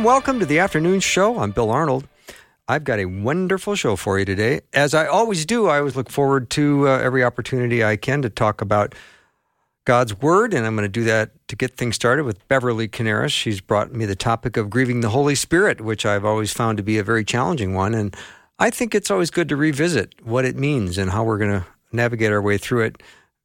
Warm welcome to the afternoon show. I'm Bill Arnold. I've got a wonderful show for you today. As I always do, I always look forward to uh, every opportunity I can to talk about God's Word, and I'm going to do that to get things started with Beverly Coniaris. She's brought me the topic of grieving the Holy Spirit, which I've always found to be a very challenging one. And I think it's always good to revisit what it means and how we're going to navigate our way through it.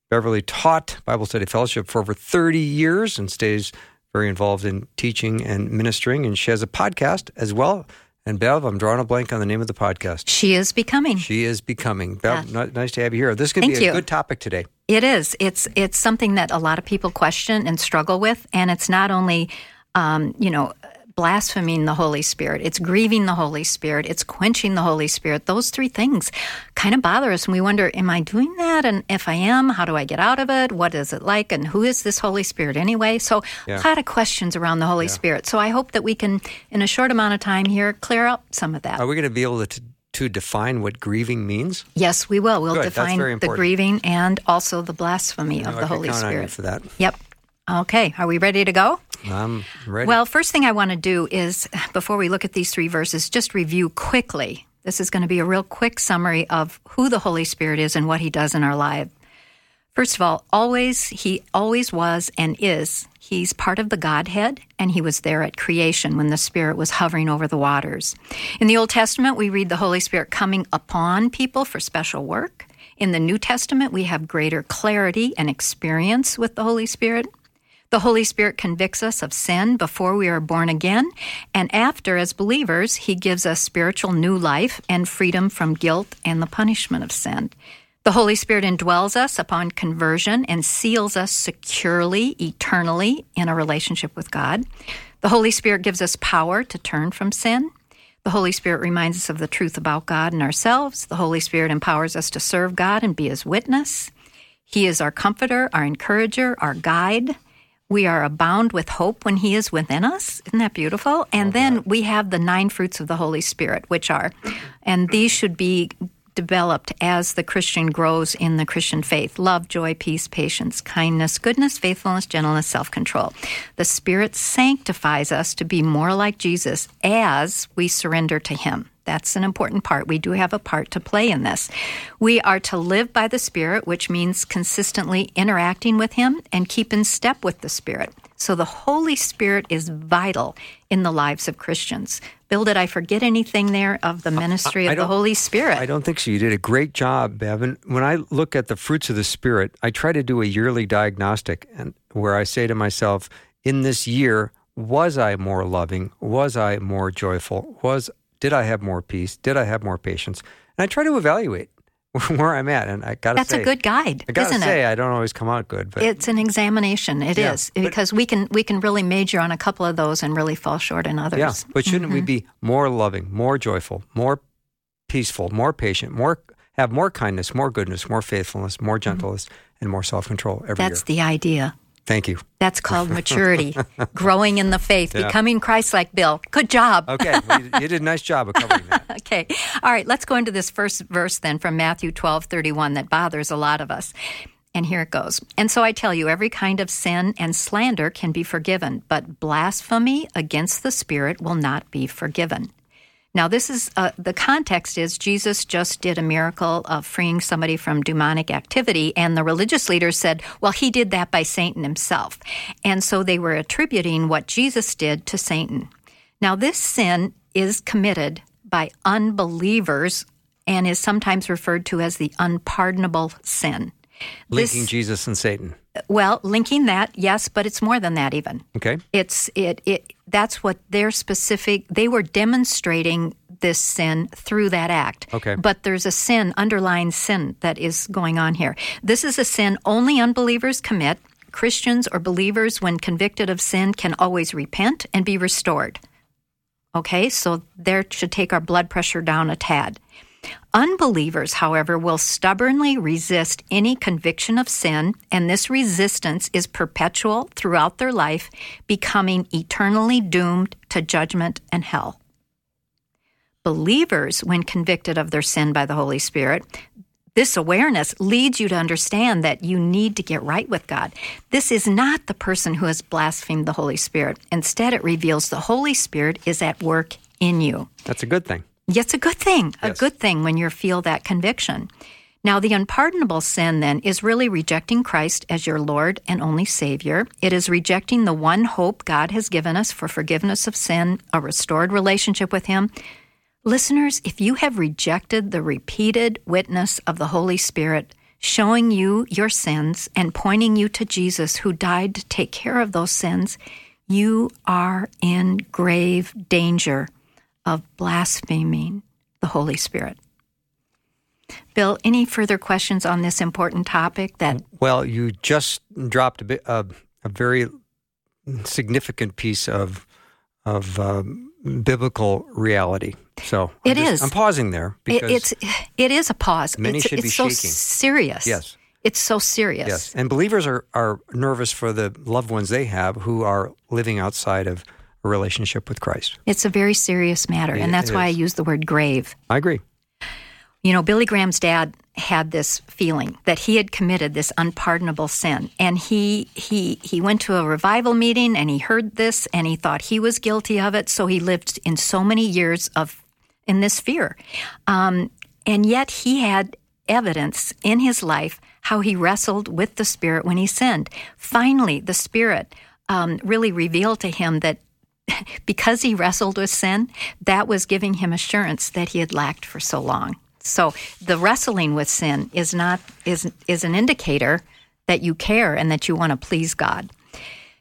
Beverly taught Bible Study Fellowship for over 30 years and stays very involved in teaching and ministering, and she has a podcast as well. And Bev, I'm drawing a blank on the name of the podcast. She is becoming. She is becoming. Bev, yeah. nice to have you here. This is going to be a you. good topic today. It is. It's it's something that a lot of people question and struggle with, and it's not only um, you know blaspheming the Holy Spirit, it's grieving the Holy Spirit, it's quenching the Holy Spirit. Those three things kind of bother us. And we wonder, am I doing that? And if I am, how do I get out of it? What is it like? And who is this Holy Spirit anyway? So, yeah. a lot of questions around the Holy yeah. Spirit. So, I hope that we can, in a short amount of time here, clear up some of that. Are we going to be able to? to define what grieving means? Yes, we will. We'll Good. define the grieving and also the blasphemy of the Holy Spirit. for that. Yep. Okay, are we ready to go? I'm ready. Well, first thing I want to do is, before we look at these three verses, just review quickly. This is going to be a real quick summary of who the Holy Spirit is and what he does in our life. First of all, always, he always was and is. He's part of the Godhead, and he was there at creation when the Spirit was hovering over the waters. In the Old Testament, we read the Holy Spirit coming upon people for special work. In the New Testament, we have greater clarity and experience with the Holy Spirit. The Holy Spirit convicts us of sin before we are born again, and after, as believers, He gives us spiritual new life and freedom from guilt and the punishment of sin. The Holy Spirit indwells us upon conversion and seals us securely, eternally in a relationship with God. The Holy Spirit gives us power to turn from sin. The Holy Spirit reminds us of the truth about God and ourselves. The Holy Spirit empowers us to serve God and be His witness. He is our comforter, our encourager, our guide. We are abound with hope when He is within us. Isn't that beautiful? And then we have the nine fruits of the Holy Spirit, which are, and these should be developed as the Christian grows in the Christian faith love, joy, peace, patience, kindness, goodness, faithfulness, gentleness, self control. The Spirit sanctifies us to be more like Jesus as we surrender to Him. That's an important part. We do have a part to play in this. We are to live by the Spirit, which means consistently interacting with Him and keep in step with the Spirit. So the Holy Spirit is vital in the lives of Christians. Bill, did I forget anything there of the ministry of the Holy Spirit? I don't think so. You did a great job, Bevan. When I look at the fruits of the Spirit, I try to do a yearly diagnostic and where I say to myself, in this year, was I more loving? Was I more joyful? Was did I have more peace? Did I have more patience? And I try to evaluate where I'm at, and I got to say, that's say, a good guide. I got to say, it? I don't always come out good, but it's an examination. It yeah, is because we can we can really major on a couple of those and really fall short in others. Yeah, but shouldn't mm-hmm. we be more loving, more joyful, more peaceful, more patient, more have more kindness, more goodness, more faithfulness, more mm-hmm. gentleness, mm-hmm. and more self control every That's year? the idea. Thank you. That's called maturity, growing in the faith, Yeah. becoming Christ like Bill. Good job. Okay, well, you, you did a nice job of covering that. Okay. All right, let's go into this first verse then from Matthew 12 31 that bothers a lot of us. And here it goes. And so I tell you, every kind of sin and slander can be forgiven, but blasphemy against the Spirit will not be forgiven. Now, this is uh, the context is Jesus just did a miracle of freeing somebody from demonic activity, and the religious leaders said, well, he did that by Satan himself. And so they were attributing what Jesus did to Satan. Now, this sin is committed by unbelievers and is sometimes referred to as the unpardonable sin. Linking This- Jesus and Satan. Well, linking that, yes, but it's more than that even. Okay. It's it it that's what their specific they were demonstrating this sin through that act. Okay. But there's a sin, underlying sin that is going on here. This is a sin only unbelievers commit. Christians or believers, when convicted of sin, can always repent and be restored. Okay, so there should take our blood pressure down a tad. Unbelievers, however, will stubbornly resist any conviction of sin, and this resistance is perpetual throughout their life, becoming eternally doomed to judgment and hell. Believers, when convicted of their sin by the Holy Spirit, this awareness leads you to understand that you need to get right with God. This is not the person who has blasphemed the Holy Spirit. Instead, it reveals the Holy Spirit is at work in you. That's a good thing. It's a good thing, a Yes. good thing when you feel that conviction. Now, the unpardonable sin then is really rejecting Christ as your Lord and only Savior. It is rejecting the one hope God has given us for forgiveness of sin, a restored relationship with Him. Listeners, if you have rejected the repeated witness of the Holy Spirit, showing you your sins and pointing you to Jesus who died to take care of those sins, you are in grave danger of blaspheming the Holy Spirit. Bill, any further questions on this important topic that Well, you just dropped a bit a, a very significant piece of of um, biblical reality. So I'm It just- is. I'm pausing there it, because it's it is a pause. Many it's should it's be so shaking. serious. Yes. It's so serious. yes, and believers are are nervous for the loved ones they have who are living outside of a relationship with Christ. It's a very serious matter, It- and that's why is. I use the word grave. I agree. You know, Billy Graham's dad had this feeling that he had committed this unpardonable sin, and he he he went to a revival meeting and he heard this and he thought he was guilty of it, so he lived in so many years of in this fear, um, and yet he had evidence in his life how he wrestled with the spirit when he sinned. Finally, the spirit um, really revealed to him that because he wrestled with sin, that was giving him assurance that he had lacked for so long. So the wrestling with sin is not is is an indicator that you care and that you want to please God.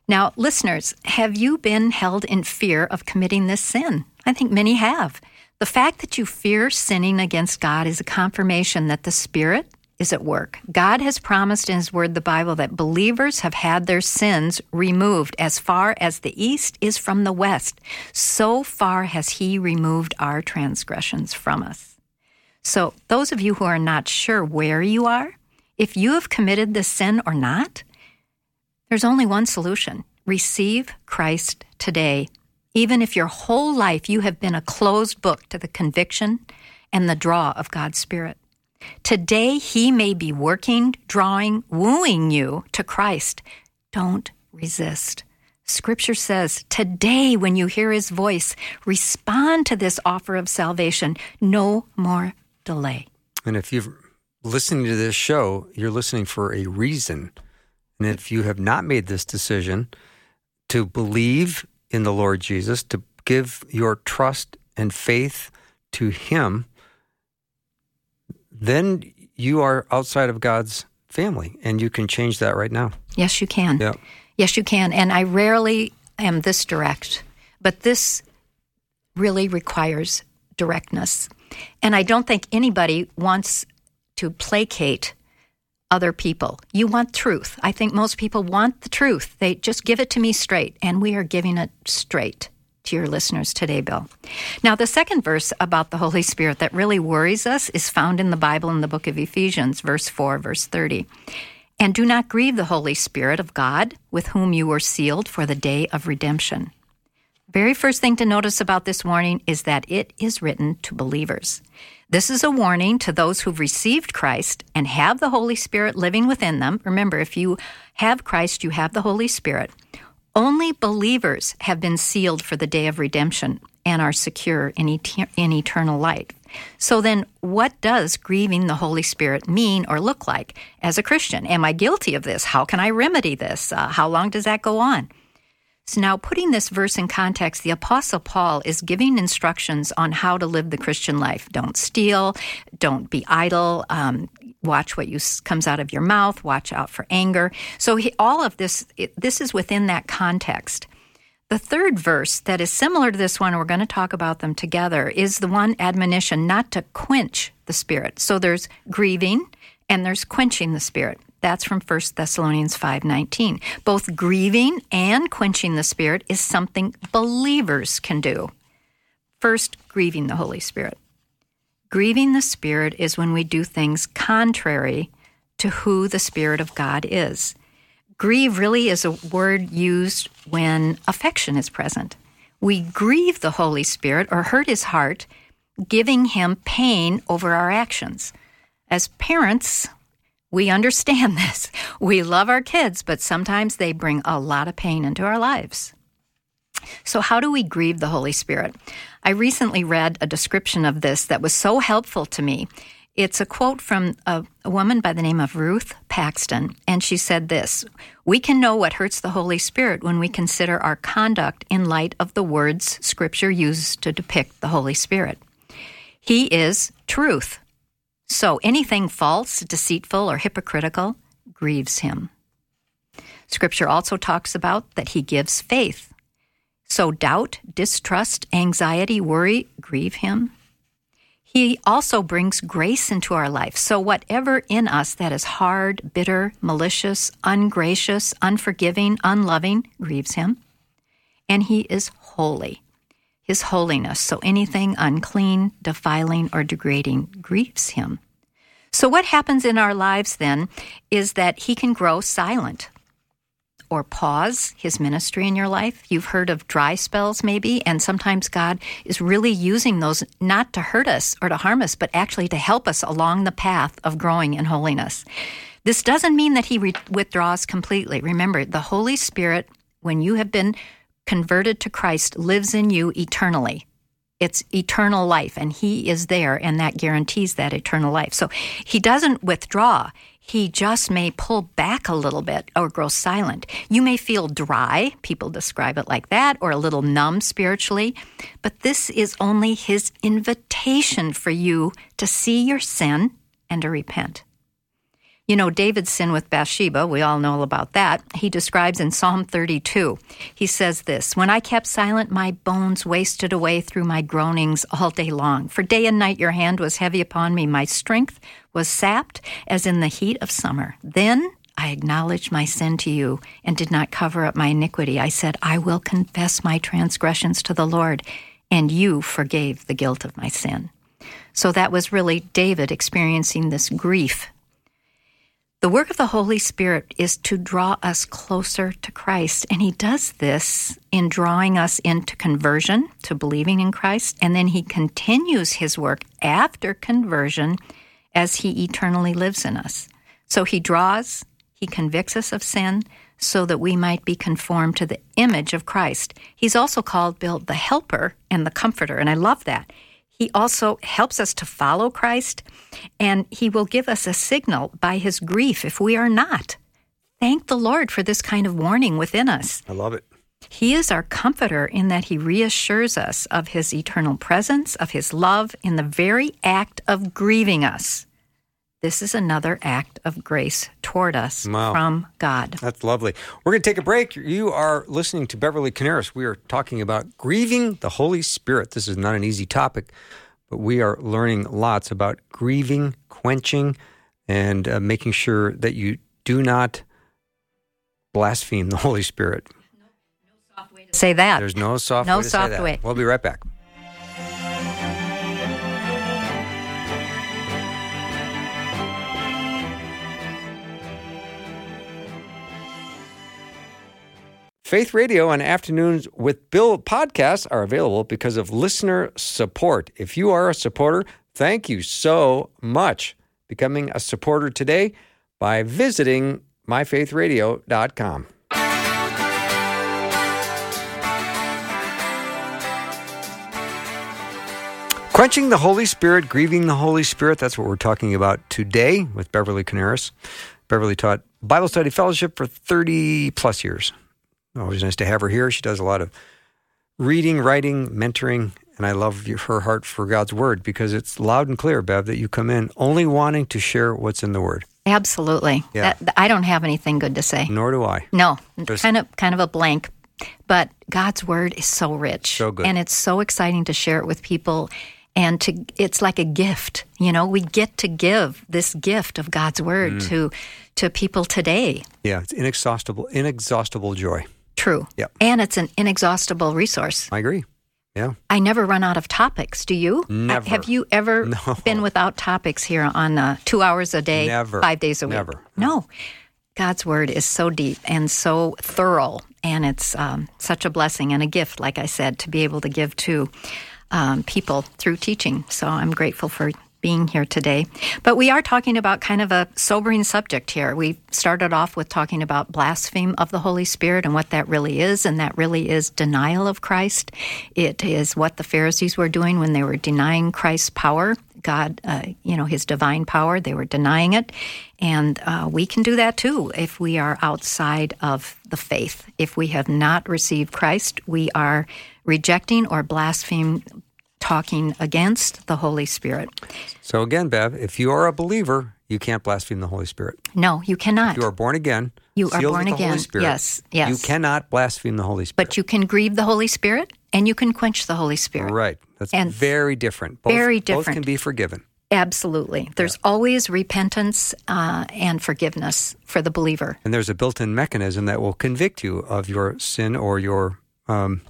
Now, listeners, have you been held in fear of committing this sin? I think many have. The fact that you fear sinning against God is a confirmation that the Spirit is at work. God has promised in His Word, the Bible, that believers have had their sins removed as far as the east is from the west. So far has He removed our transgressions from us. So, those of you who are not sure where you are, if you have committed this sin or not, there's only one solution receive Christ today. Even if your whole life you have been a closed book to the conviction and the draw of God's Spirit. Today, He may be working, drawing, wooing you to Christ. Don't resist. Scripture says, today, when you hear His voice, respond to this offer of salvation. No more delay. And if you're listening to this show, you're listening for a reason. And if you have not made this decision to believe in the Lord Jesus, to give your trust and faith to Him, then you are outside of God's family and you can change that right now. Yes, you can. Yeah. Yes, you can. And I rarely am this direct, but this really requires directness. And I don't think anybody wants to placate other people. You want truth. I think most people want the truth. They just give it to me straight, and we are giving it straight to your listeners today, Bill. Now, the second verse about the Holy Spirit that really worries us is found in the Bible in the book of Ephesians, verse 4, verse 30. And do not grieve the Holy Spirit of God, with whom you were sealed for the day of redemption. Very first thing to notice about this warning is that it is written to believers. This is a warning to those who've received Christ and have the Holy Spirit living within them. Remember, if you have Christ, you have the Holy Spirit. Only believers have been sealed for the day of redemption and are secure in, et- in eternal light. So then, what does grieving the Holy Spirit mean or look like as a Christian? Am I guilty of this? How can I remedy this? Uh, how long does that go on? So now, putting this verse in context, the Apostle Paul is giving instructions on how to live the Christian life. Don't steal, don't be idle, um, watch what you, comes out of your mouth, watch out for anger. So he, all of this, it, this is within that context. The third verse that is similar to this one, we're going to talk about them together, is the one admonition not to quench the Spirit. So there's grieving and there's quenching the Spirit. That's from 1 Thessalonians 5:19. Both grieving and quenching the Spirit is something believers can do. First, grieving the Holy Spirit. Grieving the Spirit is when we do things contrary to who the Spirit of God is. Grieve really is a word used when affection is present. We grieve the Holy Spirit or hurt his heart, giving him pain over our actions. As parents, we understand this. We love our kids, but sometimes they bring a lot of pain into our lives. So, how do we grieve the Holy Spirit? I recently read a description of this that was so helpful to me. It's a quote from a, a, woman by the name of Ruth Paxton, and she said this We can know what hurts the Holy Spirit when we consider our conduct in light of the words Scripture uses to depict the Holy Spirit. He is truth. So anything false, deceitful, or hypocritical grieves him. Scripture also talks about that he gives faith. So doubt, distrust, anxiety, worry grieve him. He also brings grace into our life. So, whatever in us that is hard, bitter, malicious, ungracious, unforgiving, unloving grieves him. And he is holy. His holiness. So, anything unclean, defiling, or degrading grieves him. So, what happens in our lives then is that he can grow silent or pause his ministry in your life. You've heard of dry spells, maybe, and sometimes God is really using those not to hurt us or to harm us, but actually to help us along the path of growing in holiness. This doesn't mean that he re- withdraws completely. Remember, the Holy Spirit, when you have been converted to Christ, lives in you eternally. It's eternal life, and He is there, and that guarantees that eternal life. So He doesn't withdraw he just may pull back a little bit or grow silent. You may feel dry, people describe it like that, or a little numb spiritually, but this is only his invitation for you to see your sin and to repent. You know, David's sin with Bathsheba, we all know about that. He describes in Psalm 32. He says this When I kept silent, my bones wasted away through my groanings all day long. For day and night your hand was heavy upon me. My strength was sapped as in the heat of summer. Then I acknowledged my sin to you and did not cover up my iniquity. I said, I will confess my transgressions to the Lord, and you forgave the guilt of my sin. So that was really David experiencing this grief the work of the Holy Spirit is to draw us closer to Christ, and He does this in drawing us into conversion, to believing in Christ, and then He continues His work after conversion as He eternally lives in us. So He draws, He convicts us of sin so that we might be conformed to the image of Christ. He's also called Bill the helper and the comforter, and I love that. He also helps us to follow Christ, and He will give us a signal by His grief if we are not. Thank the Lord for this kind of warning within us. I love it. He is our comforter in that He reassures us of His eternal presence, of His love in the very act of grieving us. This is another act of grace toward us wow. from God. That's lovely. We're going to take a break. You are listening to Beverly Coniaris. We are talking about grieving the Holy Spirit. This is not an easy topic, but we are learning lots about grieving, quenching, and uh, making sure that you do not blaspheme the Holy Spirit. No, no soft way to say that. There's no soft no way to soft say that. way. We'll be right back. Faith Radio and Afternoons with Bill podcasts are available because of listener support. If you are a supporter, thank you so much. Becoming a supporter today by visiting myfaithradio.com. Quenching the Holy Spirit, grieving the Holy Spirit, that's what we're talking about today with Beverly Coniaris. Beverly taught Bible Study Fellowship for 30 plus years. Always nice to have her here. She does a lot of reading, writing, mentoring, and I love her heart for God's Word because it's loud and clear, Bev, that you come in only wanting to share what's in the Word. Absolutely. Yeah. That, I don't have anything good to say. Nor do I. No, Just, kind of kind of a blank. But God's Word is so rich, so good, and it's so exciting to share it with people. and to it's like a gift you know we get to give this gift of god's word Mm. to to people today Yeah, it's inexhaustible, inexhaustible joy. True Yep. and it's an inexhaustible resource I agree. Yeah. i never run out of topics do you Never. have you ever No. been without topics here on uh, two hours a day Never. five days a week Never. no god's word is so deep and so thorough and it's um, such a blessing and a gift like i said to be able to give to um, people through teaching so i'm grateful for being here today but we are talking about kind of a sobering subject here we started off with talking about blaspheme of the holy spirit and what that really is and that really is denial of christ it is what the pharisees were doing when they were denying christ's power God, uh, you know, his divine power. They were denying it. And uh, we can do that too if we are outside of the faith. If we have not received Christ, we are rejecting or blaspheming, talking against the Holy Spirit. So again, Bev, if you are a believer, you can't blaspheme the Holy Spirit. No, you cannot. You are born again. You are born with the Holy again. Spirit. Yes, yes. You cannot blaspheme the Holy Spirit. but you can grieve the Holy Spirit and you can quench the Holy Spirit. right. That's And very different. Both, very Both different. can be forgiven. Absolutely. There's always repentance uh, and forgiveness for the believer. And there's a built-in mechanism that will convict you of your sin or your um,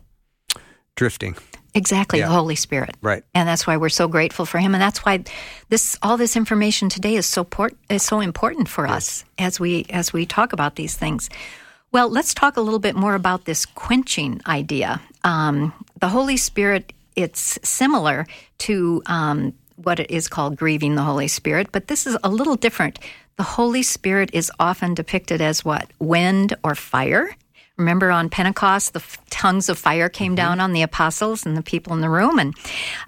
drifting. Exactly, Yeah. the Holy Spirit. Right. and that's why we're so grateful for him and that's why this all this information today is so port, is so important for us as we as we talk about these things well let's talk a little bit more about this quenching idea um, the holy spirit it's similar to um, what it is called grieving the holy spirit but this is a little different the holy spirit is often depicted as what wind or fire Remember on Pentecost, the f- tongues of fire came down on the apostles and the people in the room. And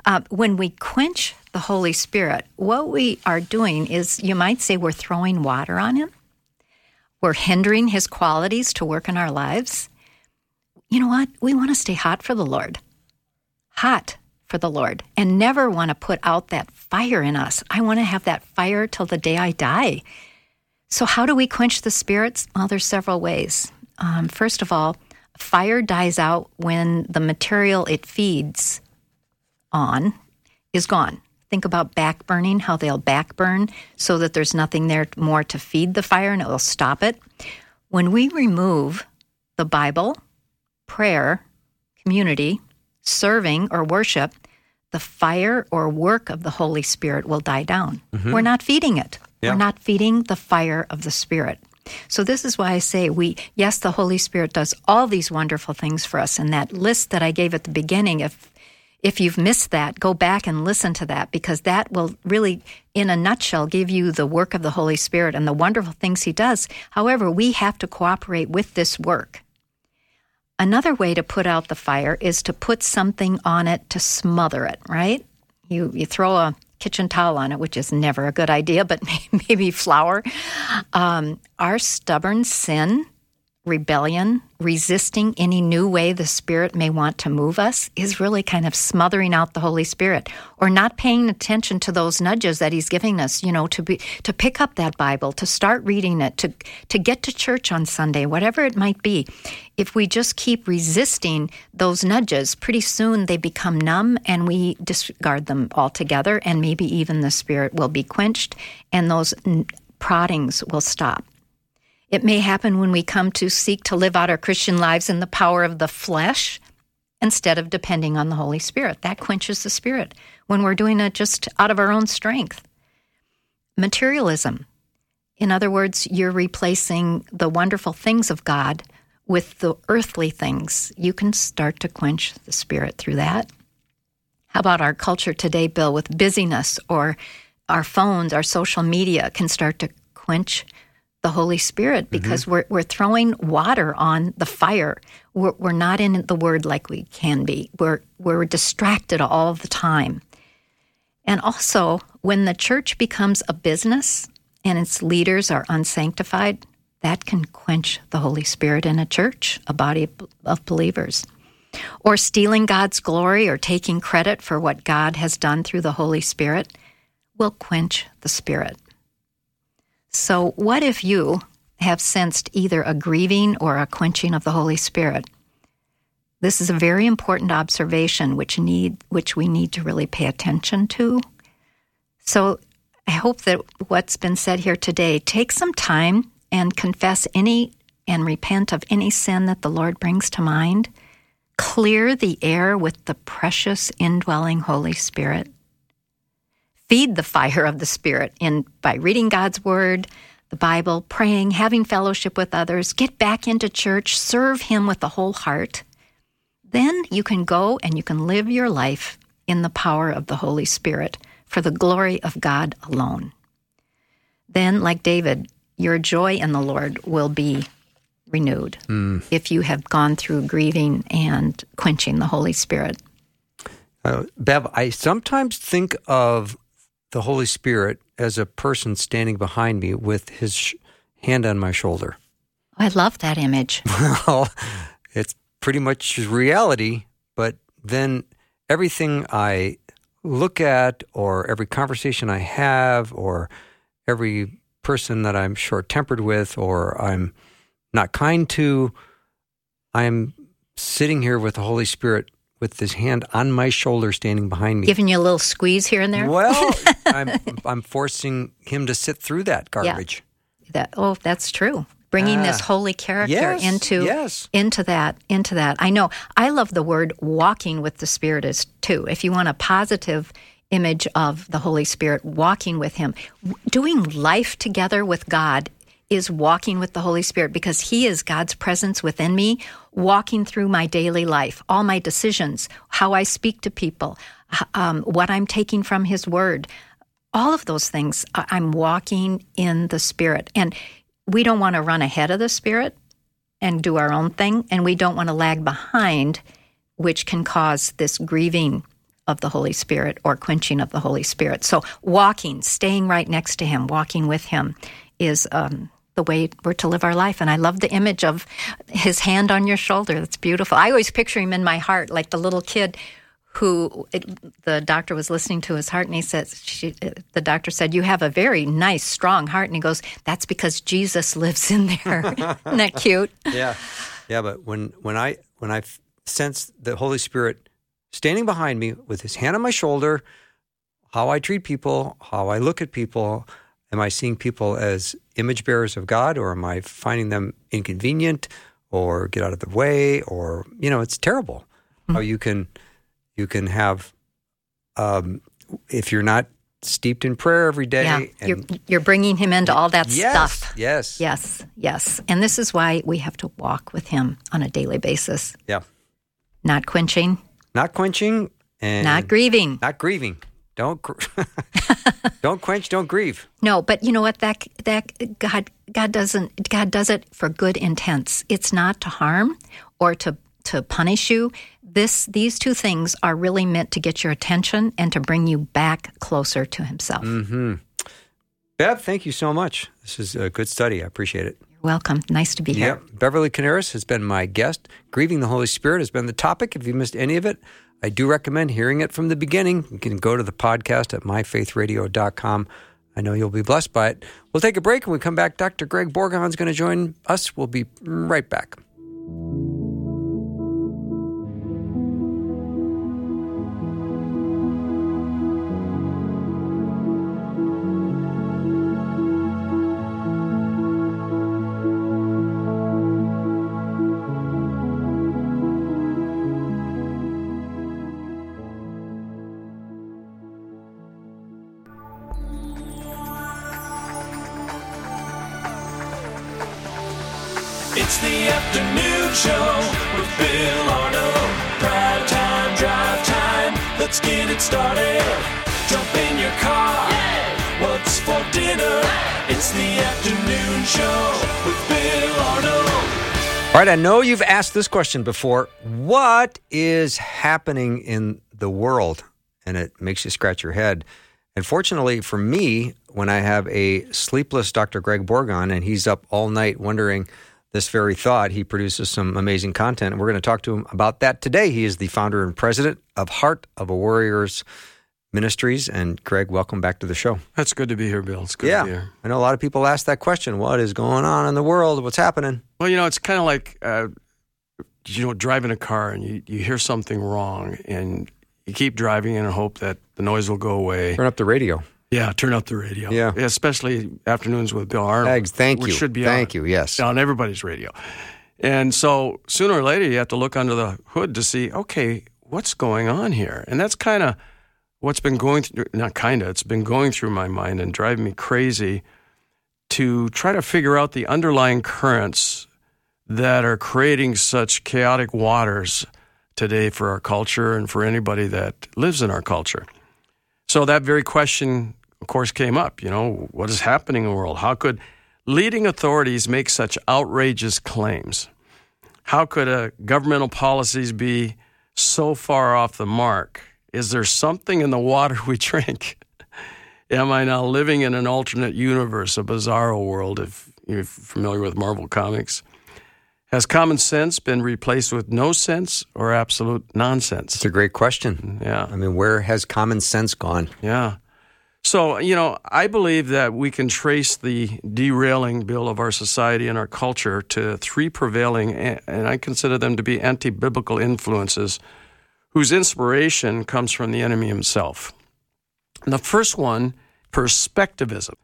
uh, when we quench the Holy Spirit, what we are doing is, you might say, we're throwing water on him. We're hindering his qualities to work in our lives. You know what? We want to stay hot for the Lord, hot for the Lord, and never want to put out that fire in us. I want to have that fire till the day I die. So, how do we quench the spirits? Well, there's several ways. Um, first of all, fire dies out when the material it feeds on is gone. Think about backburning, how they'll backburn so that there's nothing there more to feed the fire and it will stop it. When we remove the Bible, prayer, community, serving, or worship, the fire or work of the Holy Spirit will die down. We're not feeding it. Yeah. We're not feeding the fire of the Spirit. So this is why I say we yes the Holy Spirit does all these wonderful things for us and that list that I gave at the beginning if if you've missed that go back and listen to that because that will really in a nutshell give you the work of the Holy Spirit and the wonderful things he does. However, we have to cooperate with this work. Another way to put out the fire is to put something on it to smother it, right? You you throw a kitchen towel on it, which is never a good idea, but maybe flour. Um, our stubborn sin, rebellion, resisting any new way the Spirit may want to move us is really kind of smothering out the Holy Spirit or not paying attention to those nudges that He's giving us, you know, to be to pick up that Bible, to start reading it, to to get to church on Sunday, whatever it might be. If we just keep resisting those nudges, pretty soon they become numb and we discard them altogether, and maybe even the Spirit will be quenched and those proddings will stop. It may happen when we come to seek to live out our Christian lives in the power of the flesh instead of depending on the Holy Spirit. That quenches the Spirit when we're doing it just out of our own strength. Materialism. In other words, you're replacing the wonderful things of God with the earthly things. You can start to quench the Spirit through that. How about our culture today, Bill, with busyness or our phones, our social media can start to quench the Holy Spirit mm-hmm. because we're, we're throwing water on the fire. We're, we're not in the Word like we can be. We're, we're distracted all the time. And also, when the church becomes a business and its leaders are unsanctified, that can quench the Holy Spirit in a church, a body of, of believers. Or stealing God's glory or taking credit for what God has done through the Holy Spirit will quench the Spirit. So, what if you have sensed either a grieving or a quenching of the Holy Spirit? This is a very important observation which need which we need to really pay attention to. So I hope that what's been said here today take some time and confess any and repent of any sin that the Lord brings to mind. Clear the air with the precious indwelling Holy Spirit. Feed the fire of the Spirit in by reading God's word, the Bible, praying, having fellowship with others, get back into church, serve him with the whole heart. Then you can go and you can live your life in the power of the Holy Spirit for the glory of God alone. Then, like David, your joy in the Lord will be renewed mm. if you have gone through grieving and quenching the Holy Spirit. Uh, Bev, I sometimes think of the Holy Spirit as a person standing behind me with his sh- hand on my shoulder. Oh, I love that image. Well, it's pretty much reality, but then everything I look at, or every conversation I have, or every person that I'm short tempered with, or I'm not kind to, I'm sitting here with the Holy Spirit with his hand on my shoulder standing behind me. Giving you a little squeeze here and there? Well, I'm, I'm forcing him to sit through that garbage. Yeah. That, oh, that's true. Bringing this ah. holy character yes, into yes. into that into that. I know. I love the word walking with the Spirit is too. If you want a positive image of the Holy Spirit, walking with Him, doing life together with God is walking with the Holy Spirit because He is God's presence within me, walking through my daily life, all my decisions, how I speak to people, um, what I'm taking from His Word. All of those things, I'm walking in the Spirit. And we don't want to run ahead of the Spirit and do our own thing, and we don't want to lag behind, which can cause this grieving of the Holy Spirit or quenching of the Holy Spirit. So, walking, staying right next to Him, walking with Him is um, the way we're to live our life. And I love the image of his hand on your shoulder. That's beautiful. I always picture him in my heart, like the little kid who it, the doctor was listening to his heart and he said she, the doctor said you have a very nice strong heart and he goes that's because jesus lives in there isn't that cute yeah yeah but when when i when i sense the holy spirit standing behind me with his hand on my shoulder how i treat people how i look at people Am I seeing people as image bearers of God, or am I finding them inconvenient, or get out of the way, or you know, it's terrible mm-hmm. how you can you can have um, if you're not steeped in prayer every day. Yeah, you're, you're bringing him into all that yes, stuff. Yes, yes, yes. And this is why we have to walk with him on a daily basis. Yeah, not quenching, not quenching, and not grieving, not grieving. Don't don't quench, don't grieve. No, but you know what? That that God God doesn't God does it for good intents. It's not to harm or to to punish you. This these two things are really meant to get your attention and to bring you back closer to Himself. Mm-hmm. Bev, thank you so much. This is a good study. I appreciate it. Welcome. Nice to be here. Yep. Beverly Coniaris has been my guest. Grieving the Holy Spirit has been the topic. If you missed any of it, I do recommend hearing it from the beginning. You can go to the podcast at myfaithradio.com. I know you'll be blessed by it. We'll take a break and we come back. Dr. Greg Bourgond is going to join us. We'll be right back. Afternoon show with Bill Arnold. Prime time, drive time. Let's get it started. Jump in your car. Yeah. What's for dinner? Hey. It's the afternoon show with Bill Arnold. All right, I know you've asked this question before. What is happening in the world? And it makes you scratch your head. And fortunately for me, when I have a sleepless Dr. Greg Bourgond and he's up all night wondering this very thought. He produces some amazing content, and we're going to talk to him about that today. He is the founder and president of Heart of a Warriors Ministries. And Greg, welcome back to the show. That's good to be here, Bill. It's good yeah, to be here. I know a lot of people ask that question What is going on in the world? What's happening? Well, you know, it's kind of like uh, you know driving a car and you, you hear something wrong and you keep driving in and hope that the noise will go away. Turn up the radio. Yeah, turn up the radio. Yeah. especially afternoons with Bill Arnold. Eggs, thank which you. Should be Thank on, you, yes. on everybody's radio. And so sooner or later, you have to look under the hood to see, okay, what's going on here? And that's kind of what's been going through, not kind of, it's been going through my mind and driving me crazy to try to figure out the underlying currents that are creating such chaotic waters today for our culture and for anybody that lives in our culture. So that very question, of course, came up. You know, what is happening in the world? How could leading authorities make such outrageous claims? How could uh, governmental policies be so far off the mark? Is there something in the water we drink? Am I now living in an alternate universe, a bizarro world, if you're familiar with Marvel Comics? Has common sense been replaced with no sense or absolute nonsense? It's a great question. Yeah. I mean, where has common sense gone? Yeah. So, you know, I believe that we can trace the derailing bill of our society and our culture to three prevailing, and I consider them to be anti biblical influences whose inspiration comes from the enemy himself. And the first one, perspectivism.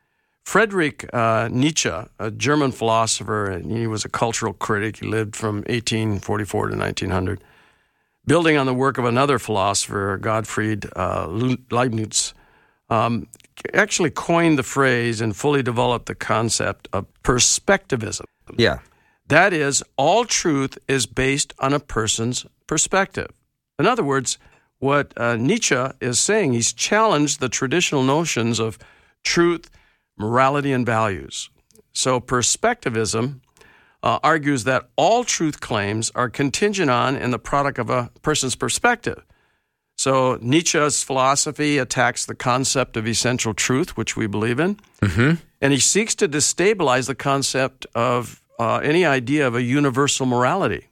Friedrich uh, Nietzsche, a German philosopher, and he was a cultural critic. He lived from 1844 to 1900. Building on the work of another philosopher, Gottfried uh, Leibniz, um, actually coined the phrase and fully developed the concept of perspectivism. Yeah. That is, all truth is based on a person's perspective. In other words, what uh, Nietzsche is saying, he's challenged the traditional notions of truth, morality, and values. So, perspectivism uh, argues that all truth claims are contingent on and the product of a person's perspective. So, Nietzsche's philosophy attacks the concept of essential truth, which we believe in, Mm-hmm. and he seeks to destabilize the concept of uh, any idea of a universal morality.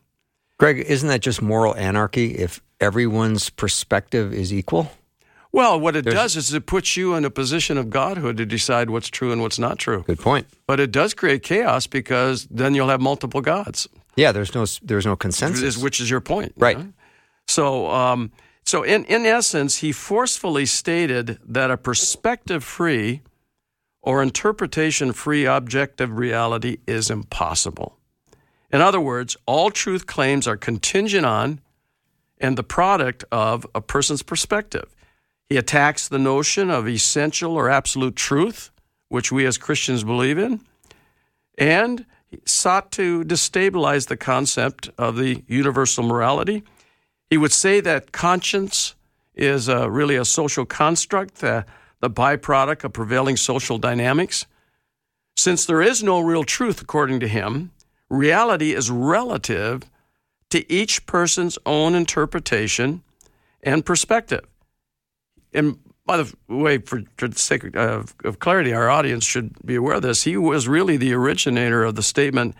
Greg, isn't that just moral anarchy if everyone's perspective is equal? Well, what it does is it puts you in a position of godhood to decide what's true and what's not true. Good point. But it does create chaos because then you'll have multiple gods, Yeah, there's no there's no consensus. which is your point. you Right. know? So, um, so in, in essence, he forcefully stated that a perspective free or interpretation free objective reality is impossible. In other words, all truth claims are contingent on and the product of a person's perspective. He attacks the notion of essential or absolute truth, which we as Christians believe in, and sought to destabilize the concept of the universal morality. He would say that conscience is uh, really a social construct, uh, the byproduct of prevailing social dynamics. Since there is no real truth, according to him, reality is relative to each person's own interpretation and perspective. And by the way, for, for the sake of, of clarity, our audience should be aware of this. He was really the originator of the statement,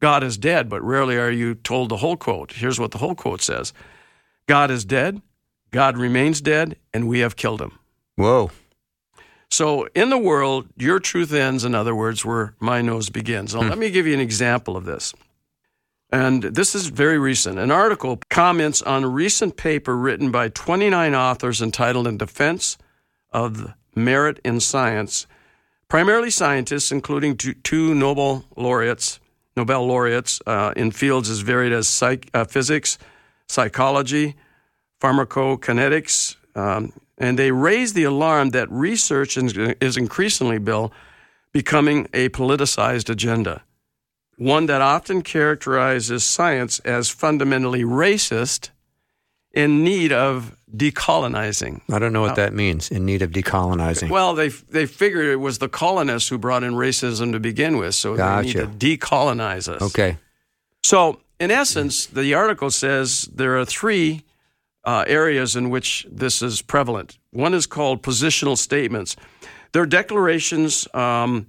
God is dead, but rarely are you told the whole quote. Here's what the whole quote says God is dead, God remains dead, and we have killed him. Whoa. So in the world, your truth ends, in other words, where my nose begins. Now, hmm. let me give you an example of this. And this is very recent. An article comments on a recent paper written by 29 authors entitled In Defense of Merit in Science, primarily scientists, including two, Nobel laureates, Nobel laureates uh, in fields as varied as psych, uh, physics, psychology, pharmacokinetics, um, and they raise the alarm that research is increasingly, Bill, becoming a politicized agenda, one that often characterizes science as fundamentally racist in need of decolonizing. I don't know what that means. In need of decolonizing. Well, they they figured it was the colonists who brought in racism to begin with, so they need to decolonize us. okay. So, in essence, the article says there are three uh, areas in which this is prevalent. One is called positional statements. They're declarations um,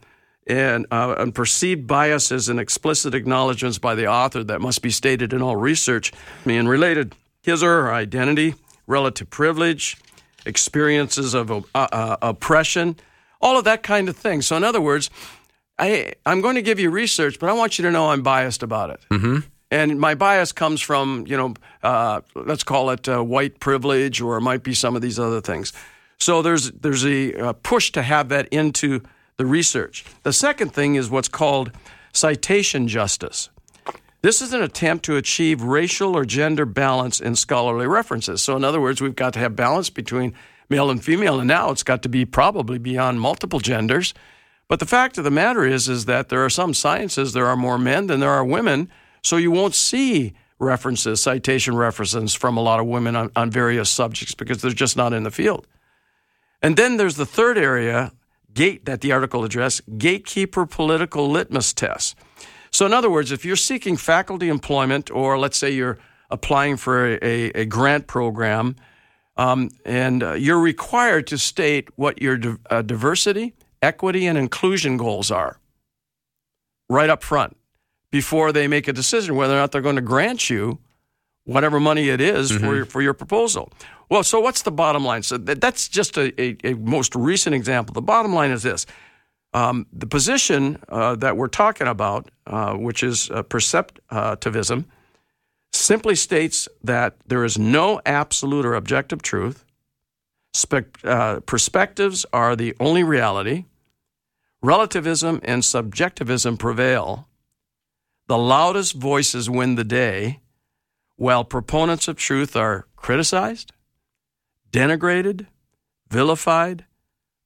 and, uh, and perceived biases and explicit acknowledgments by the author that must be stated in all research and related his or her identity, relative privilege, experiences of uh, uh, oppression, all of that kind of thing. So, in other words, I, I'm going to give you research, but I want you to know I'm biased about it. Mm-hmm. And my bias comes from, you know, uh, let's call it uh, white privilege, or it might be some of these other things. So there's there's a, uh push to have that into the research. The second thing is what's called citation justice. This is an attempt to achieve racial or gender balance in scholarly references. So, in other words, we've got to have balance between male and female, and now it's got to be probably beyond multiple genders. But the fact of the matter is, is that there are some sciences there are more men than there are women, so you won't see references, citation references from a lot of women on, on various subjects because they're just not in the field. And then there's the third area, gate that the article addressed, gatekeeper political litmus tests. So, in other words, if you're seeking faculty employment, or let's say you're applying for a, a, a grant program, um, and uh, you're required to state what your di- uh, diversity, equity, and inclusion goals are right up front before they make a decision whether or not they're going to grant you whatever money it is for, your, for your proposal. Well, so what's the bottom line? So that, that's just a, a, a most recent example. The bottom line is this. Um, the position uh, that we're talking about, uh, which is uh, perceptivism, simply states that there is no absolute or objective truth. Spec- uh, perspectives are the only reality. Relativism and subjectivism prevail. The loudest voices win the day, while proponents of truth are criticized, denigrated, vilified,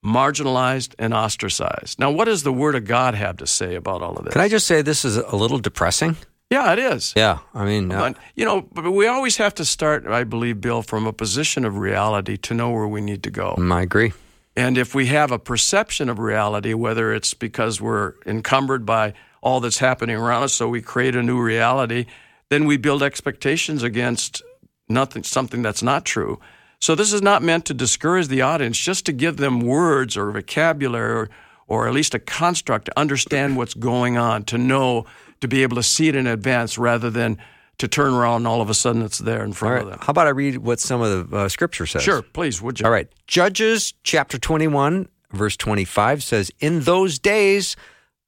marginalized, and ostracized. Now, what does the Word of God have to say about all of this? Can I just say this is a little depressing? yeah, it is. Yeah, I mean, uh, you know, but we always have to start, I believe, Bill, from a position of reality to know where we need to go. I agree. And if we have a perception of reality, whether it's because we're encumbered by all that's happening around us, so we create a new reality, then we build expectations against nothing, something that's not true. So this is not meant to discourage the audience, just to give them words or vocabulary or, or at least a construct to understand what's going on, to know, to be able to see it in advance rather than to turn around and all of a sudden it's there in front right. of them. How about I read what some of the uh, scripture says? Sure, please, would you? All right. Judges chapter 21, verse 25 says, In those days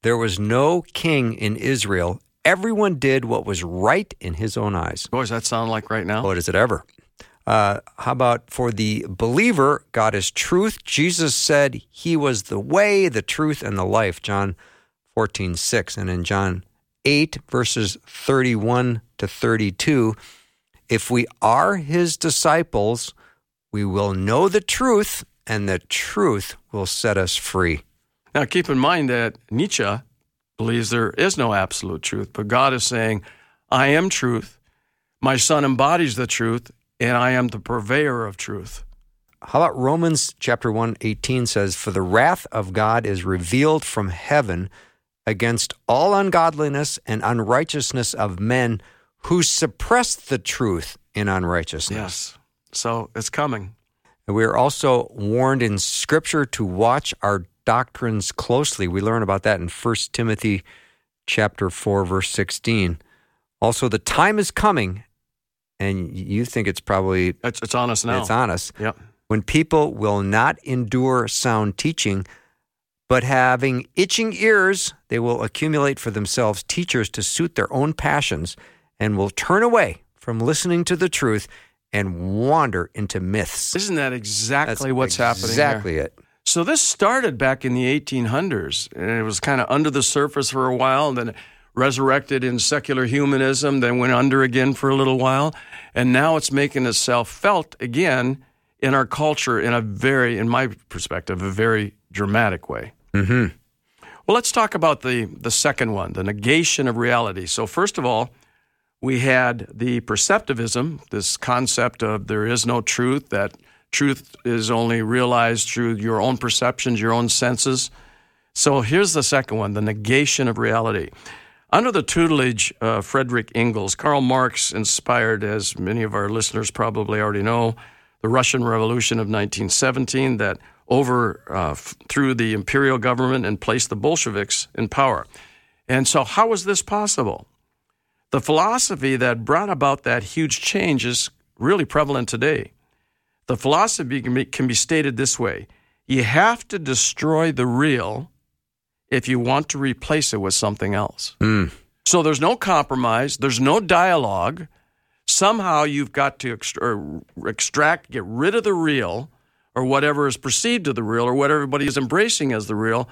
there was no king in Israel. Everyone did what was right in his own eyes. Boy, does that sound like right now? What is it ever? Uh, how about for the believer, God is truth. Jesus said he was the way, the truth, and the life. John 14, 6. And in John 8, verses 31 to 32, if we are his disciples, we will know the truth, and the truth will set us free. Now, keep in mind that Nietzsche believes there is no absolute truth, but God is saying, I am truth. My son embodies the truth, and I am the purveyor of truth. How about Romans chapter 1, 18 says, For the wrath of God is revealed from heaven against all ungodliness and unrighteousness of men who suppress the truth in unrighteousness. Yes. So it's coming. And we are also warned in Scripture to watch our doctrines closely. We learn about that in 1 Timothy chapter 4, verse 16. Also, the time is coming, and you think it's probably It's, it's on us now. it's on us Yep. when people will not endure sound teaching, but having itching ears, they will accumulate for themselves teachers to suit their own passions and will turn away from listening to the truth and wander into myths. Isn't that exactly what's happening? Exactly it. So this started back in the 1800s, and it was kind of under the surface for a while, and then resurrected in secular humanism, then went under again for a little while, and now it's making itself felt again in our culture in a very, in my perspective, a very dramatic way. Mm-hmm. Well, let's talk about the the second one, the negation of reality. So first of all, we had the perceptivism, this concept of there is no truth, that truth is only realized through your own perceptions, your own senses. So here's the second one, the negation of reality. Under the tutelage of Frederick Engels, Karl Marx inspired, as many of our listeners probably already know, the Russian Revolution of 1917 that over uh, the imperial government and placed the Bolsheviks in power. And so, how was this possible? The philosophy that brought about that huge change is really prevalent today. The philosophy can be, can be stated this way you have to destroy the real if you want to replace it with something else. Mm. So there's no compromise, there's no dialogue. Somehow you've got to ext- extract, get rid of the real or whatever is perceived to the real or what everybody is embracing as the real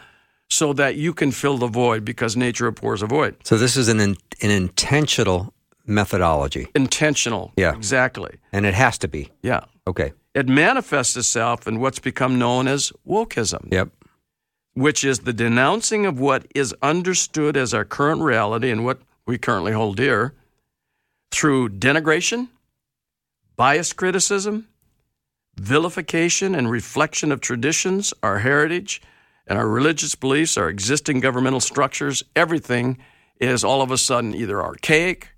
so that you can fill the void because nature abhors a void. So this is an in, an intentional methodology, Intentional. Yeah. Exactly. and it has to be. Yeah. Okay. It manifests itself in what's become known as wokeism. Yep. which is the denouncing of what is understood as our current reality and what we currently hold dear through denigration, biased criticism, vilification, and reflection of traditions, our heritage, and our religious beliefs, our existing governmental structures. Everything is all of a sudden either archaic,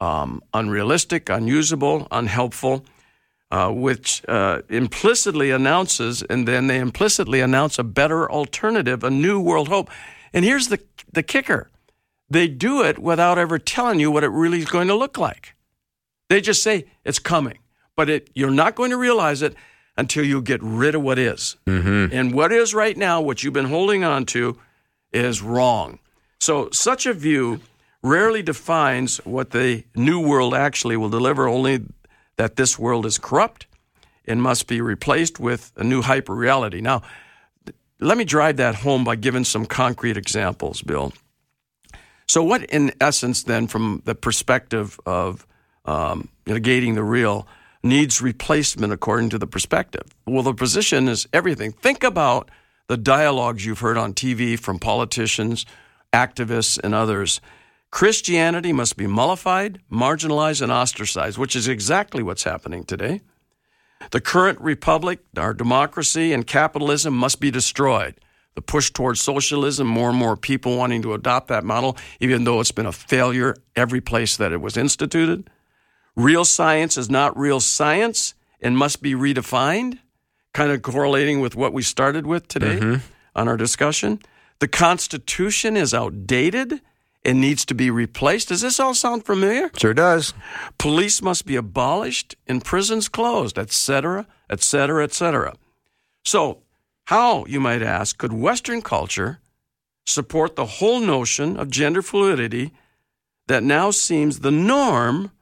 um, unrealistic, unusable, unhelpful uh, which uh, implicitly announces, and then they implicitly announce a better alternative, a new world hope. And here's the, the kicker they do it without ever telling you what it really is going to look like. They just say it's coming, but it, you're not going to realize it until you get rid of what is. And what is right now, what you've been holding on to, is wrong. So, such a view rarely defines what the new world actually will deliver, only that this world is corrupt and must be replaced with a new hyper reality. Now, let me drive that home by giving some concrete examples, Bill. So, what in essence, then, from the perspective of um, negating the real, needs replacement according to the perspective? Well, the position is everything. Think about the dialogues you've heard on TV from politicians, activists, and others. Christianity must be mollified, marginalized, and ostracized, which is exactly what's happening today. The current republic, our democracy, and capitalism must be destroyed. The push towards socialism, more and more people wanting to adopt that model, even though it's been a failure every place that it was instituted. Real science is not real science and must be redefined, kind of correlating with what we started with today mm-hmm. on our discussion. The Constitution is outdated and needs to be replaced. Does this all sound familiar? Sure does. Police must be abolished and prisons closed, etc., etc., etc. So, how, you might ask, could Western culture support the whole notion of gender fluidity that now seems the norm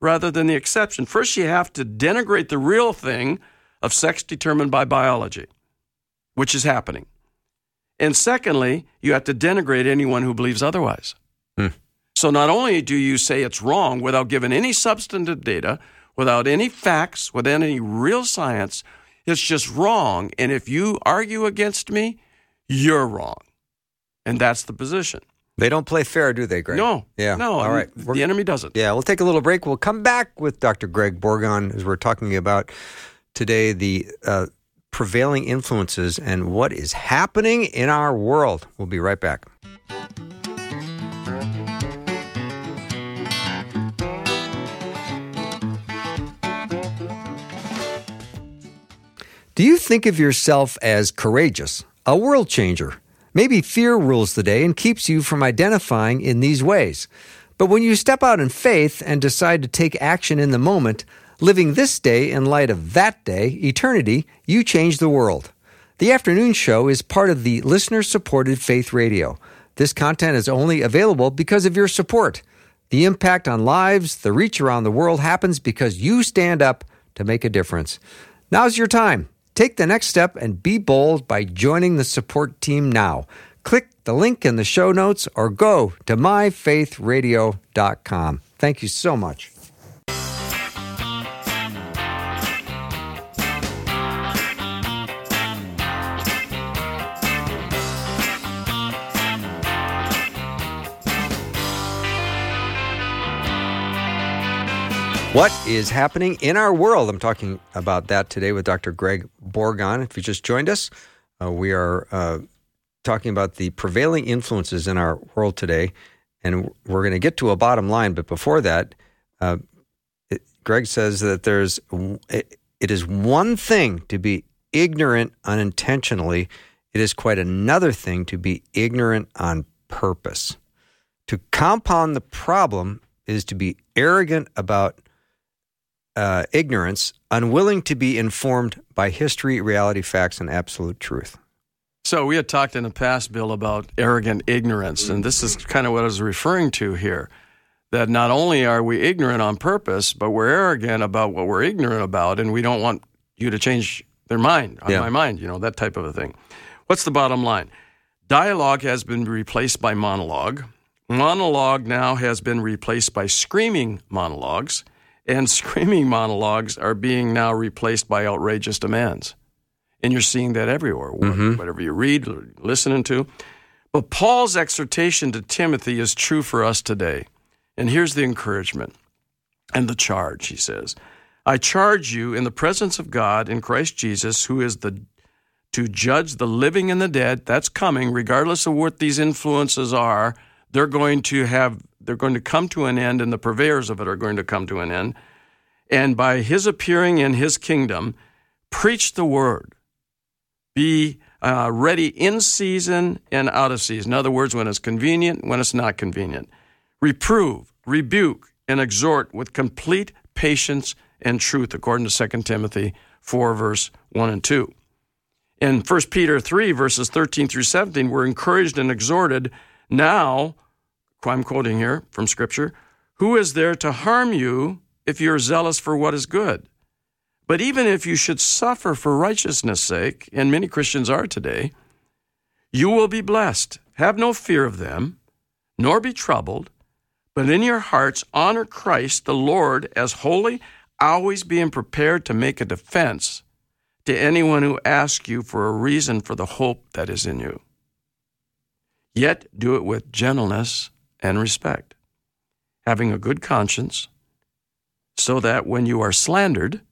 rather than the exception? First, you have to denigrate the real thing of sex determined by biology, which is happening. And secondly, you have to denigrate anyone who believes otherwise. So not only do you say it's wrong without giving any substantive data, without any facts, without any real science, it's just wrong. And if you argue against me, you're wrong. And that's the position. They don't play fair, do they, Greg? No. Yeah. No. All right. The enemy doesn't. Yeah, we'll take a little break. We'll come back with Dr. Greg Bourgond as we're talking about today the uh, prevailing influences and what is happening in our world. We'll be right back. Do you think of yourself as courageous, a world changer? Maybe fear rules the day and keeps you from identifying in these ways. But when you step out in faith and decide to take action in the moment, living this day in light of that day, eternity, you change the world. The afternoon show is part of the listener supported Faith Radio. This content is only available because of your support. The impact on lives, the reach around the world happens because you stand up to make a difference. Now's your time. Take the next step and be bold by joining the support team now. Click the link in the show notes or go to myfaithradio.com. Thank you so much. What is happening in our world? I'm talking about that today with Dr. Greg Bourgond. If you just joined us, uh, we are uh, talking about the prevailing influences in our world today, and we're going to get to a bottom line. But before that, uh, it, Greg says that there's it, it is one thing to be ignorant unintentionally; it is quite another thing to be ignorant on purpose. To compound the problem is to be arrogant about uh, ignorance, unwilling to be informed by history, reality, facts, and absolute truth. So we had talked in the past, Bill, about arrogant ignorance, and this is kind of what I was referring to here. That not only are we ignorant on purpose, but we're arrogant about what we're ignorant about, and we don't want you to change their mind on Yeah. my mind, you know, that type of a thing. What's the bottom line? Dialogue has been replaced by monologue. Monologue now has been replaced by screaming monologues, and screaming monologues are being now replaced by outrageous demands. And you're seeing that everywhere, wh- mm-hmm. whatever you read listening to. But Paul's exhortation to Timothy is true for us today. And here's the encouragement and the charge, he says. I charge you in the presence of God in Christ Jesus, who is the to judge the living and the dead. That's coming, regardless of what these influences are. They're going to have they're going to come to an end, and the purveyors of it are going to come to an end. And by his appearing in his kingdom, preach the word. Be uh, ready in season and out of season. In other words, when it's convenient, when it's not convenient. Reprove, rebuke, and exhort with complete patience and truth, according to 2 Timothy 4, verse 1 and 2. In 1 Peter 3, verses 13 through 17, we're encouraged and exhorted now, I'm quoting here from Scripture, who is there to harm you if you're zealous for what is good? But even if you should suffer for righteousness' sake, and many Christians are today, you will be blessed. Have no fear of them, nor be troubled, but in your hearts honor Christ the Lord as holy, always being prepared to make a defense to anyone who asks you for a reason for the hope that is in you. Yet do it with gentleness and respect, having a good conscience, so that when you are slandered,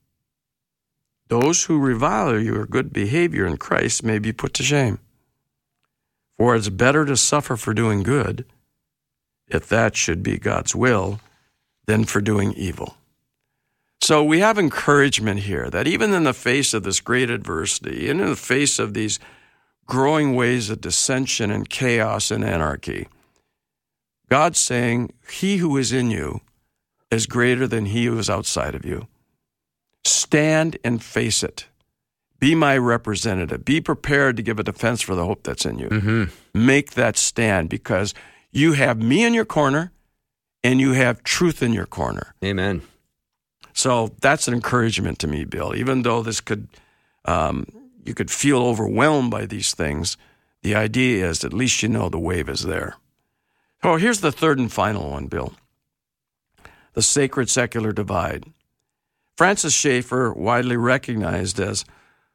those who revile your good behavior in Christ may be put to shame. For it's better to suffer for doing good, if that should be God's will, than for doing evil. So we have encouragement here that even in the face of this great adversity, and in the face of these growing ways of dissension and chaos and anarchy, God's saying, He who is in you is greater than he who is outside of you. Stand and face it. Be my representative. Be prepared to give a defense for the hope that's in you. Make that stand because you have me in your corner and you have truth in your corner. Amen. So that's an encouragement to me, Bill. Even though this could, um, you could feel overwhelmed by these things, the idea is at least you know the wave is there. Oh, here's the third and final one, Bill the sacred secular divide. Francis Schaeffer, widely recognized as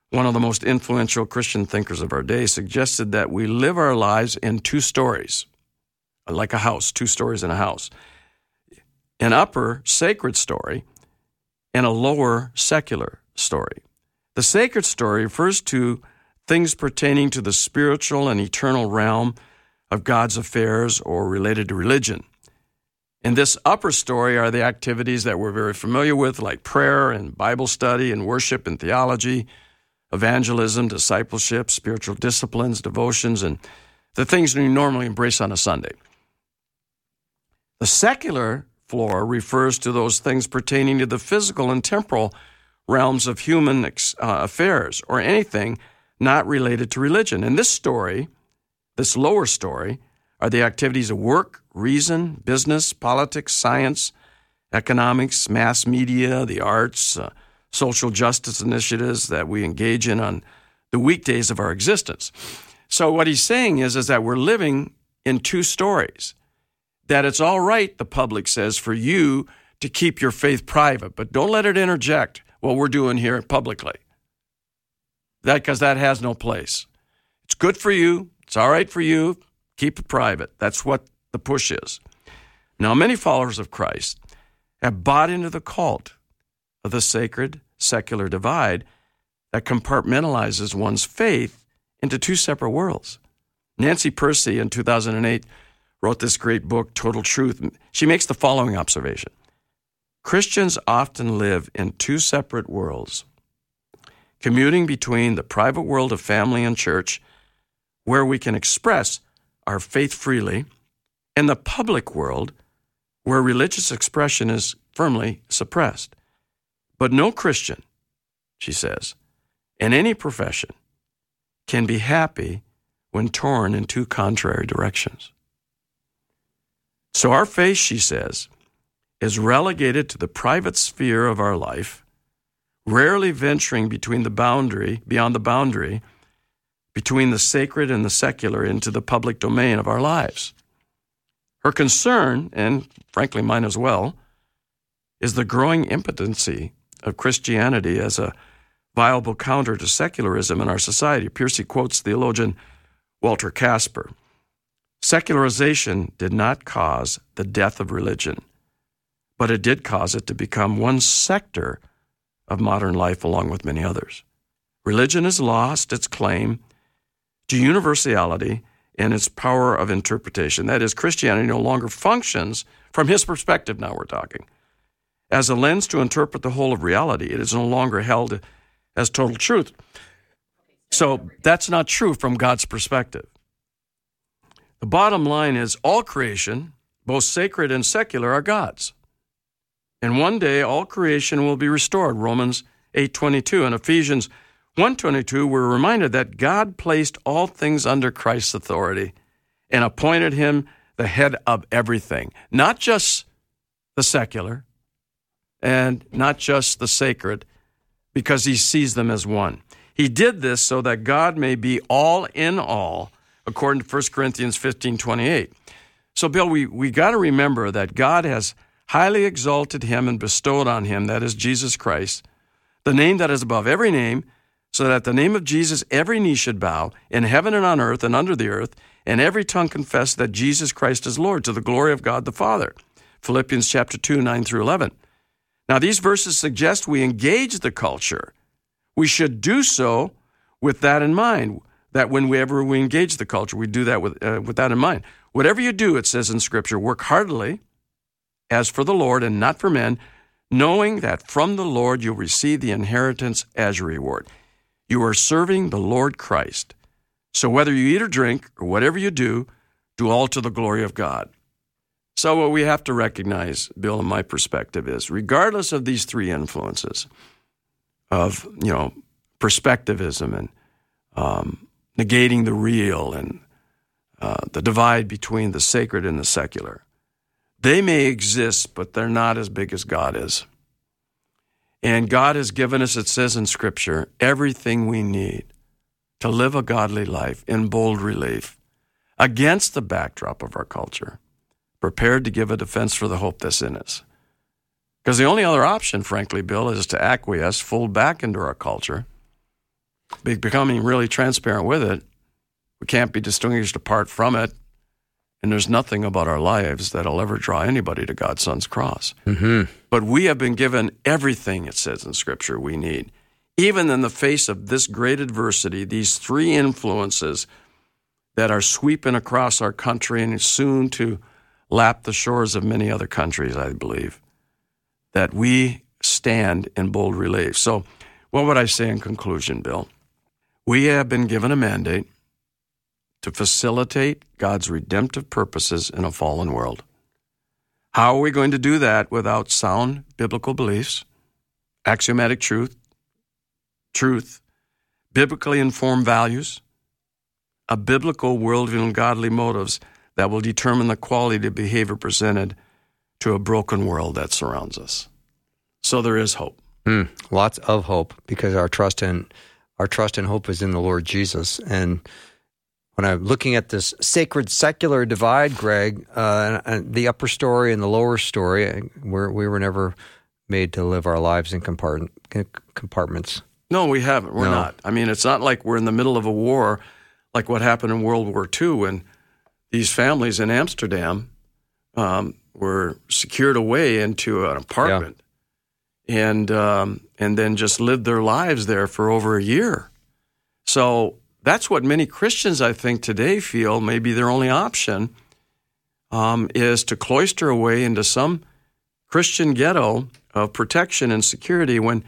one of the most influential Christian thinkers of our day, suggested that we live our lives in two stories, like a house, two stories in a house. An upper sacred story and a lower secular story. The sacred story refers to things pertaining to the spiritual and eternal realm of God's affairs or related to religion. In this upper story are the activities that we're very familiar with, like prayer and Bible study and worship and theology, evangelism, discipleship, spiritual disciplines, devotions, and the things we normally embrace on a Sunday. The secular floor refers to those things pertaining to the physical and temporal realms of human uh, affairs or anything not related to religion. In this story, this lower story, are the activities of work, reason, business, politics, science, economics, mass media, the arts, uh, social justice initiatives that we engage in on the weekdays of our existence. So what he's saying is, is that we're living in two stories. That it's all right, the public says, for you to keep your faith private, but don't let it interject what we're doing here publicly. That because that has no place. It's good for you. It's all right for you. Keep it private. That's what the push is. Now, many followers of Christ have bought into the cult of the sacred secular divide that compartmentalizes one's faith into two separate worlds. Nancy Pearcey in 2008 wrote this great book, Total Truth. She makes the following observation Christians often live in two separate worlds, commuting between the private world of family and church, where we can express our faith freely, and the public world, where religious expression is firmly suppressed. But no Christian, she says, in any profession can be happy when torn in two contrary directions. So our faith, she says, is relegated to the private sphere of our life, rarely venturing between the boundary, beyond the boundary between the sacred and the secular into the public domain of our lives. Her concern, and frankly mine as well, is the growing impotency of Christianity as a viable counter to secularism in our society. Pearcey quotes theologian Walter Kasper. Secularization did not cause the death of religion, but it did cause it to become one sector of modern life along with many others. Religion has lost its claim to universality and its power of interpretation. That is, Christianity no longer functions, from his perspective now we're talking, as a lens to interpret the whole of reality. It is no longer held as total truth. So that's not true from God's perspective. The bottom line is all creation, both sacred and secular, are God's. And one day all creation will be restored. Romans 8:22 and Ephesians 122 we're reminded that God placed all things under Christ's authority and appointed him the head of everything, not just the secular and not just the sacred because he sees them as one. He did this so that God may be all in all according to 1 Corinthians 15 28. So, Bill, we, we got to remember that God has highly exalted him and bestowed on him, that is Jesus Christ, the name that is above every name, so that at the name of Jesus every knee should bow in heaven and on earth and under the earth, and every tongue confess that Jesus Christ is Lord to the glory of God the Father. Philippians chapter 2, 9 through 11. Now, these verses suggest we engage the culture. We should do so with that in mind that whenever we engage the culture, we do that with, uh, with that in mind. Whatever you do, it says in Scripture, work heartily as for the Lord and not for men, knowing that from the Lord you'll receive the inheritance as your reward. You are serving the Lord Christ. So whether you eat or drink or whatever you do, do all to the glory of God. So what we have to recognize, Bill, in my perspective, is regardless of these three influences of you know perspectivism and um, negating the real and uh, the divide between the sacred and the secular. They may exist, but they're not as big as God is. And God has given us, it says in Scripture, everything we need to live a godly life in bold relief against the backdrop of our culture, prepared to give a defense for the hope that's in us. Because the only other option, frankly, Bill, is to acquiesce, fold back into our culture, be becoming really transparent with it. We can't be distinguished apart from it. And there's nothing about our lives that'll ever draw anybody to God's Son's cross. Mm-hmm. But we have been given everything, it says in Scripture, we need. Even in the face of this great adversity, these three influences that are sweeping across our country and soon to lap the shores of many other countries, I believe, that we stand in bold relief. So, what would I say in conclusion, Bill? We have been given a mandate to facilitate God's redemptive purposes in a fallen world. How are we going to do that without sound biblical beliefs, axiomatic truth, truth, biblically informed values, a biblical worldview and godly motives that will determine the quality of behavior presented to a broken world that surrounds us? So there is hope. Mm, lots of hope because our trust in our trust and hope is in the Lord Jesus. And when I'm looking at this sacred secular divide, Greg, uh, and the upper story and the lower story, we're, we were never made to live our lives in compart- compartments. No, we haven't. We're No. not. I mean, it's not like we're in the middle of a war like what happened in World War II when these families in Amsterdam um, were secured away into an apartment and um, and then just lived their lives there for over a year. So that's what many Christians, I think, today feel may be their only option um, is to cloister away into some Christian ghetto of protection and security when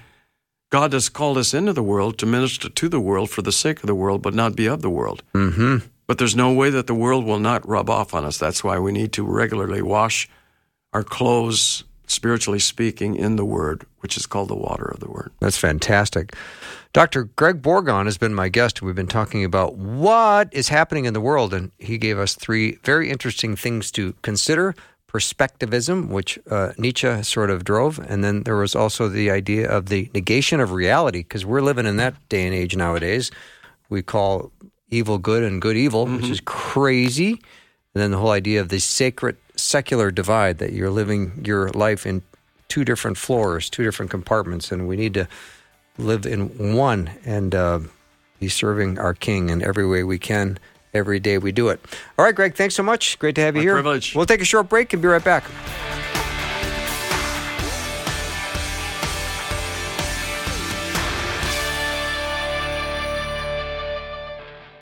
God has called us into the world to minister to the world for the sake of the world, but not be of the world. Mm-hmm. But there's no way that the world will not rub off on us. That's why we need to regularly wash our clothes, spiritually speaking, in the Word, which is called the water of the Word. That's fantastic. Dr. Greg Bourgond has been my guest. We've been talking about what is happening in the world, and he gave us three very interesting things to consider perspectivism, which uh, Nietzsche sort of drove, and then there was also the idea of the negation of reality, because we're living in that day and age nowadays. We call evil good and good evil, which is crazy. And then the whole idea of the sacred secular divide that you're living your life in two different floors, two different compartments, and we need to live in one and uh, be serving our King in every way we can. Every day we do it. All right, Greg, thanks so much. Great to have you My here. privilege. We'll take a short break and be right back.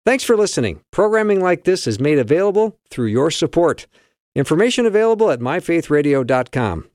Thanks for listening. Programming like this is made available through your support. Information available at myfaithradio.com.